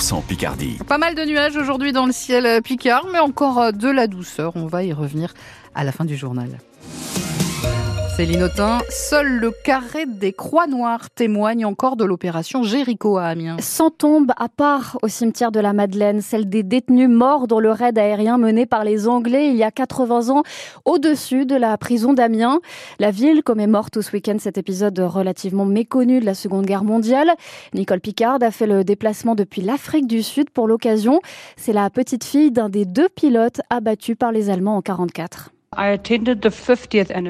100% Picardie. Pas mal de nuages aujourd'hui dans le ciel picard, mais encore de la douceur. On va y revenir à la fin du journal. Céline Autain, seul le carré des Croix Noires témoigne encore de l'opération Jéricho à Amiens. Sans tombe à part au cimetière de la Madeleine, celle des détenus morts dans le raid aérien mené par les Anglais il y a 80 ans au-dessus de la prison d'Amiens. La ville commémore tout ce week-end cet épisode relativement méconnu de la Seconde Guerre mondiale. Nicole Picard a fait le déplacement depuis l'Afrique du Sud pour l'occasion. C'est la petite fille d'un des deux pilotes abattus par les Allemands en 44.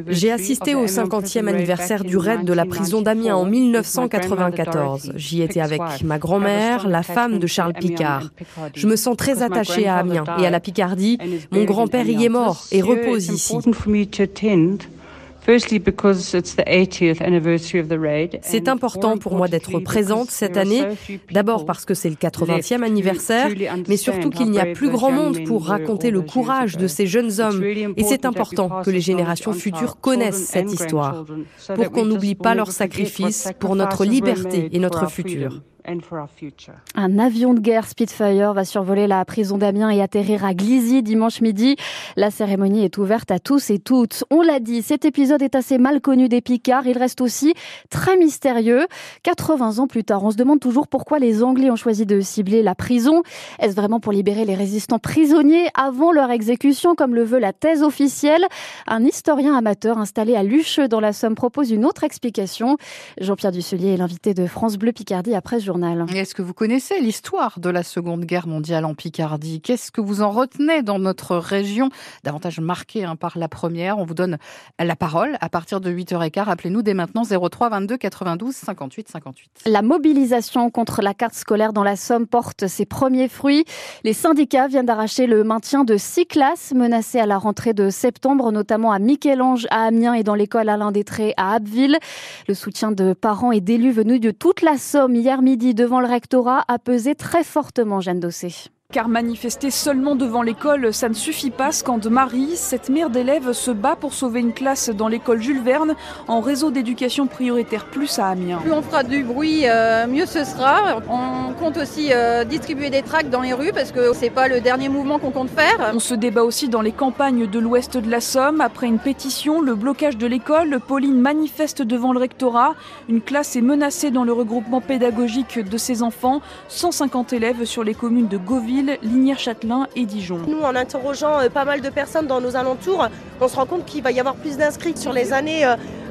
J'ai assisté au 50e anniversaire du raid de la prison d'Amiens en 1994. J'y étais avec ma grand-mère, la femme de Charles Picard. Je me sens très attachée à Amiens et à la Picardie. Mon grand-père y est mort et repose ici. C'est important pour moi d'être présente cette année, d'abord parce que c'est le 80e anniversaire, mais surtout qu'il n'y a plus grand monde pour raconter le courage de ces jeunes hommes. Et c'est important que les générations futures connaissent cette histoire, pour qu'on n'oublie pas leurs sacrifices pour notre liberté et notre futur. Un avion de guerre Spitfire va survoler la prison d'Amiens et atterrir à Glizy dimanche midi. La cérémonie est ouverte à tous et toutes. On l'a dit, cet épisode est assez mal connu des Picards. Il reste aussi très mystérieux. 80 ans plus tard, on se demande toujours pourquoi les Anglais ont choisi de cibler la prison. Est-ce vraiment pour libérer les résistants prisonniers avant leur exécution, comme le veut la thèse officielle? Un historien amateur installé à Lucheux dans la Somme propose une autre explication. Jean-Pierre Dusselier est l'invité de France Bleu Picardie après ce journal. Est-ce que vous connaissez l'histoire de la Seconde Guerre mondiale en Picardie? Qu'est-ce que vous en retenez dans notre région? Davantage marquée hein, par la première. On vous donne la parole à partir de 8h15. Appelez-nous dès maintenant 03 22 92 58 58. La mobilisation contre la carte scolaire dans la Somme porte ses premiers fruits. Les syndicats viennent d'arracher le maintien de six classes menacées à la rentrée de septembre, notamment à Michel-Ange, à Amiens et dans l'école Alain Détré à Abbeville. Le soutien de parents et d'élus venus de toute la Somme hier midi devant le rectorat a pesé très fortement Jeanne Dossé. Car manifester seulement devant l'école, ça ne suffit pas, scande Marie. Cette mère d'élèves se bat pour sauver une classe dans l'école Jules Verne en réseau d'éducation prioritaire plus à Amiens. Plus on fera du bruit, euh, mieux ce sera. On compte aussi euh, distribuer des tracts dans les rues parce que c'est pas le dernier mouvement qu'on compte faire. On se débat aussi dans les campagnes de l'ouest de la Somme. Après une pétition, le blocage de l'école, Pauline manifeste devant le rectorat. Une classe est menacée dans le regroupement pédagogique de ses enfants. 150 élèves sur les communes de Gauville Lignières-Châtelain et Dijon. Nous, en interrogeant euh, pas mal de personnes dans nos alentours, on se rend compte qu'il va y avoir plus d'inscrits sur les années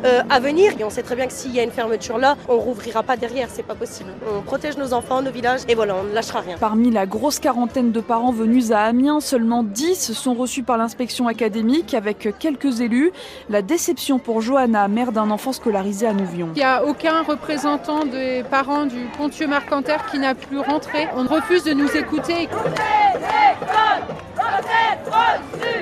euh, à venir. Et on sait très bien que s'il y a une fermeture là, on rouvrira pas derrière, c'est pas possible. On protège nos enfants, nos villages, et voilà, on ne lâchera rien. Parmi la grosse quarantaine de parents venus à Amiens, seulement 10 sont reçus par l'inspection académique avec quelques élus. La déception pour Johanna, mère d'un enfant scolarisé à Nouvion. Il n'y a aucun représentant des parents du Pontieux Marcanterre qui n'a plus rentré. On refuse de nous écouter.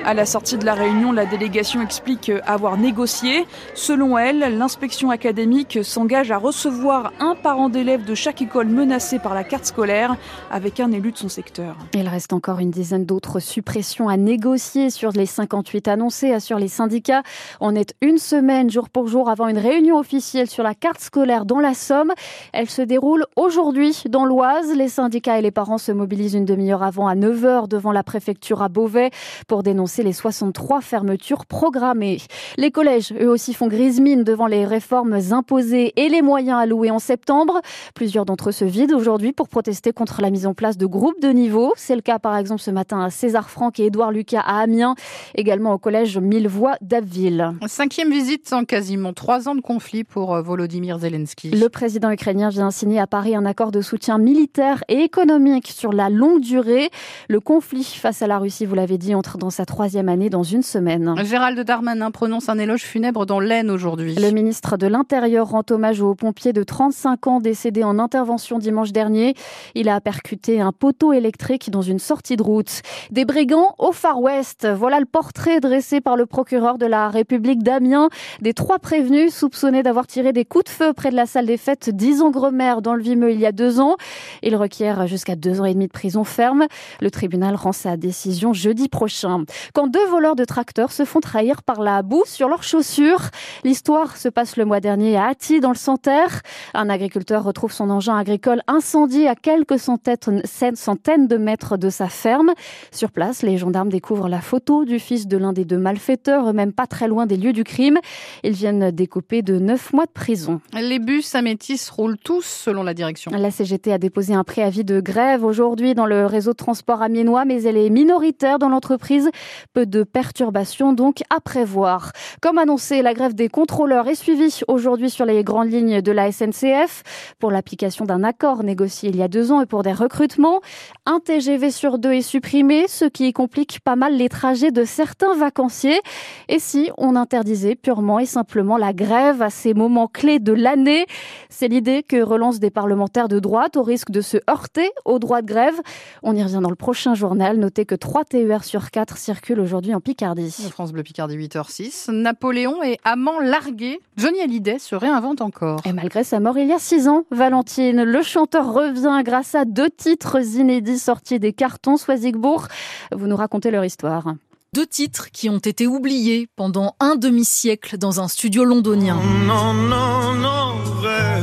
À la sortie de la réunion, la délégation explique avoir négocié. Selon elle, l'inspection académique s'engage à recevoir un parent d'élève de chaque école menacée par la carte scolaire avec un élu de son secteur. Il reste encore une dizaine d'autres suppressions à négocier sur les 58 annoncées, assurent les syndicats. On est une semaine, jour pour jour, avant une réunion officielle sur la carte scolaire dans la Somme. Elle se déroule aujourd'hui dans l'Oise. Les syndicats et les parents se mobilisent une demi-heure avant à 9h devant la préfecture à Beauvais pour dénoncer les 63 fermetures programmées. Les collèges, eux aussi, font grise mine devant les réformes imposées et les moyens alloués en septembre. Plusieurs d'entre eux se vident aujourd'hui pour protester contre la mise en place de groupes de niveau. C'est le cas, par exemple, ce matin à César Franck et Édouard Lucas à Amiens, également au collège Millevoix d'Abbeville. Cinquième visite en quasiment trois ans de conflit pour euh, Volodymyr Zelensky. Le président ukrainien vient signer à Paris un accord de soutien militaire et économique sur la longue durée. Le conflit face à la Russie, vous l'avez dit, entre dans sa troisième année dans une semaine. Gérald Darmanin prononce un éloge funèbre dans l'Aisne aujourd'hui. Le ministre de l'Intérieur rend hommage aux pompiers de 35 ans décédés en intervention dimanche dernier. Il a percuté un poteau électrique dans une sortie de route. Des brigands au Far West. Voilà le portrait dressé par le procureur de la République d'Amiens des trois prévenus soupçonnés d'avoir tiré des coups de feu près de la salle des fêtes d'Isongremer dans le Vimeux il y a deux ans. Il requiert jusqu'à deux ans et demi de prison ferme. Le tribunal tribunal rend sa décision jeudi prochain. Quand deux voleurs de tracteurs se font trahir par la boue sur leurs chaussures, l'histoire se passe le mois dernier à Atti, dans le Santerre. Un agriculteur retrouve son engin agricole incendié à quelques centaines de mètres de sa ferme. Sur place, les gendarmes découvrent la photo du fils de l'un des deux malfaiteurs, même pas très loin des lieux du crime. Ils viennent découper de neuf mois de prison. Les bus à Métis roulent tous selon la direction. La CGT a déposé un préavis de grève aujourd'hui dans le réseau de transport amiénois, mais elle est minoritaire dans l'entreprise. Peu de perturbations donc à prévoir. Comme annoncé, la grève des contrôleurs est suivie aujourd'hui sur les grandes lignes de la SNCF pour l'application d'un accord négocié il y a deux ans et pour des recrutements. Un TGV sur deux est supprimé, ce qui complique pas mal les trajets de certains vacanciers. Et si on interdisait purement et simplement la grève à ces moments clés de l'année? C'est l'idée que relancent des parlementaires de droite au risque de se heurter au droit de grève. On y revient dans le prochain journal. Notez que 3 TER sur 4 circulent aujourd'hui en Picardie. France Bleu Picardie 8h06. Napoléon est amant largué. Johnny Hallyday se réinvente encore. Et malgré sa mort il y a 6 ans, Valentine, le chanteur revient grâce à deux titres inédits sortis des cartons Soisigbourg. Vous nous racontez leur histoire. Deux titres qui ont été oubliés pendant un demi-siècle dans un studio londonien. Non, non, non, reste.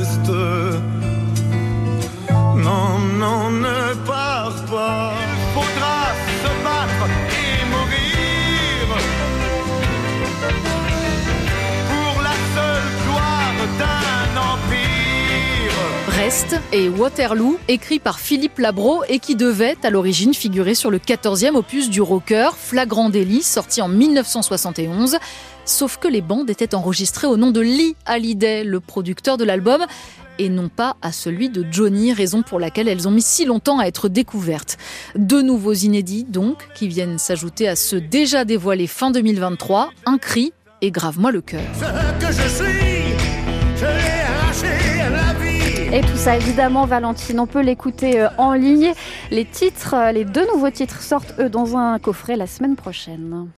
Et Waterloo, écrit par Philippe Labro et qui devait à l'origine figurer sur le 14e opus du rocker Flagrant délit, sorti en 1971. Sauf que les bandes étaient enregistrées au nom de Lee Hallyday, le producteur de l'album, et non pas à celui de Johnny, raison pour laquelle elles ont mis si longtemps à être découvertes. Deux nouveaux inédits, donc, qui viennent s'ajouter à ceux déjà dévoilés fin 2023, Un cri et Grave-moi le cœur. Et tout ça, évidemment, Valentine, on peut l'écouter euh, en ligne. Les titres, euh, les deux nouveaux titres sortent, eux, dans un coffret la semaine prochaine.